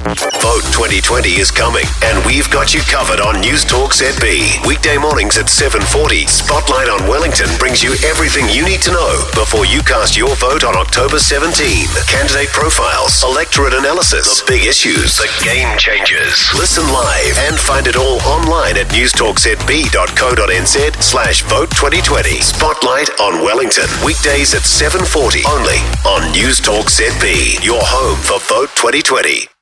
Vote 2020 is coming, and we've got you covered on News Talk ZB. Weekday mornings at 7:40. Spotlight on Wellington brings you everything you need to know before you cast your vote on October 17. Candidate profiles, electorate analysis, the big issues, the game changers. Listen live and find it all online at newstalkzb.co.nz slash vote 2020. Spotlight on Wellington. Weekdays at 7:40 only on News Talk ZB. Your home for Vote 2020.